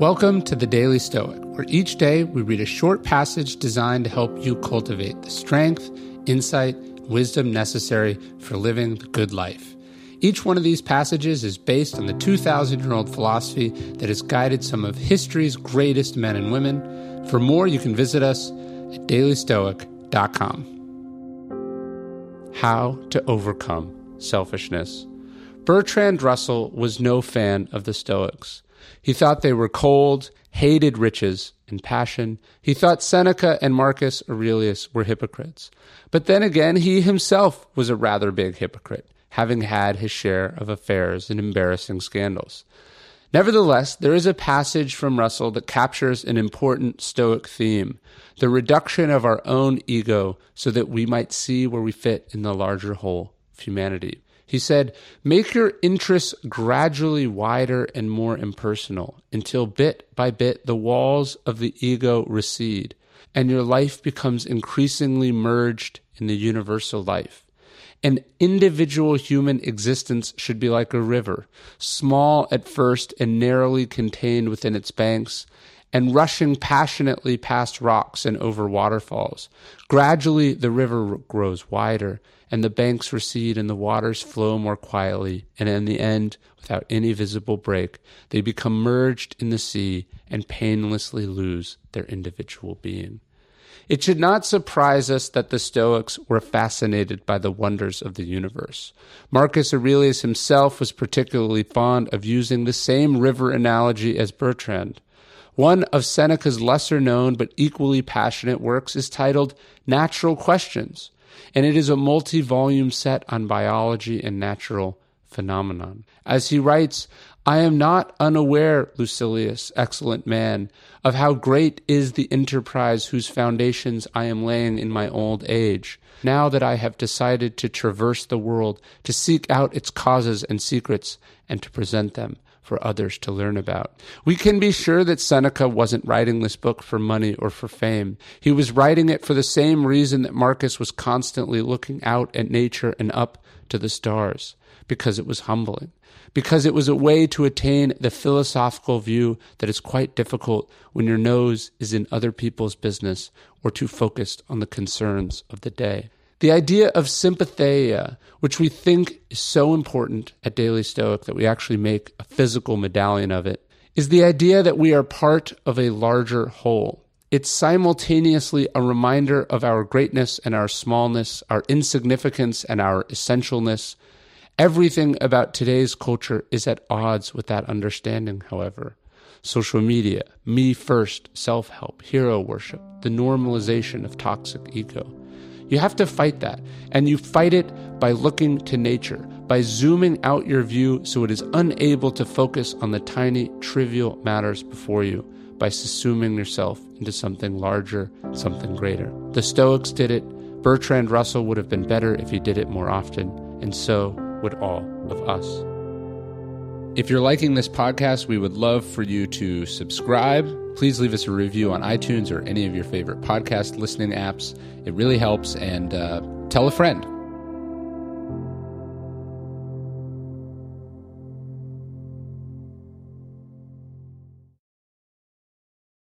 Welcome to the Daily Stoic, where each day we read a short passage designed to help you cultivate the strength, insight, wisdom necessary for living the good life. Each one of these passages is based on the 2,000 year old philosophy that has guided some of history's greatest men and women. For more, you can visit us at dailystoic.com. How to overcome selfishness. Bertrand Russell was no fan of the Stoics. He thought they were cold, hated riches and passion. He thought Seneca and Marcus Aurelius were hypocrites. But then again, he himself was a rather big hypocrite, having had his share of affairs and embarrassing scandals. Nevertheless, there is a passage from Russell that captures an important Stoic theme the reduction of our own ego so that we might see where we fit in the larger whole of humanity. He said, Make your interests gradually wider and more impersonal until bit by bit the walls of the ego recede and your life becomes increasingly merged in the universal life. An individual human existence should be like a river, small at first and narrowly contained within its banks, and rushing passionately past rocks and over waterfalls. Gradually, the river grows wider, and the banks recede, and the waters flow more quietly, and in the end, without any visible break, they become merged in the sea and painlessly lose their individual being. It should not surprise us that the Stoics were fascinated by the wonders of the universe. Marcus Aurelius himself was particularly fond of using the same river analogy as Bertrand. One of Seneca's lesser known but equally passionate works is titled Natural Questions, and it is a multi volume set on biology and natural phenomenon. As he writes, I am not unaware, Lucilius, excellent man, of how great is the enterprise whose foundations I am laying in my old age, now that I have decided to traverse the world, to seek out its causes and secrets, and to present them for others to learn about. We can be sure that Seneca wasn't writing this book for money or for fame. He was writing it for the same reason that Marcus was constantly looking out at nature and up to the stars, because it was humbling, because it was a way to attain the philosophical view that is quite difficult when your nose is in other people's business or too focused on the concerns of the day. The idea of sympatheia, which we think is so important at Daily Stoic that we actually make a physical medallion of it, is the idea that we are part of a larger whole. It's simultaneously a reminder of our greatness and our smallness, our insignificance and our essentialness. Everything about today's culture is at odds with that understanding, however. Social media, me first, self help, hero worship, the normalization of toxic ego. You have to fight that. And you fight it by looking to nature, by zooming out your view so it is unable to focus on the tiny, trivial matters before you, by subsuming yourself into something larger, something greater. The Stoics did it. Bertrand Russell would have been better if he did it more often, and so would all of us. If you're liking this podcast, we would love for you to subscribe. Please leave us a review on iTunes or any of your favorite podcast listening apps. It really helps, and uh, tell a friend.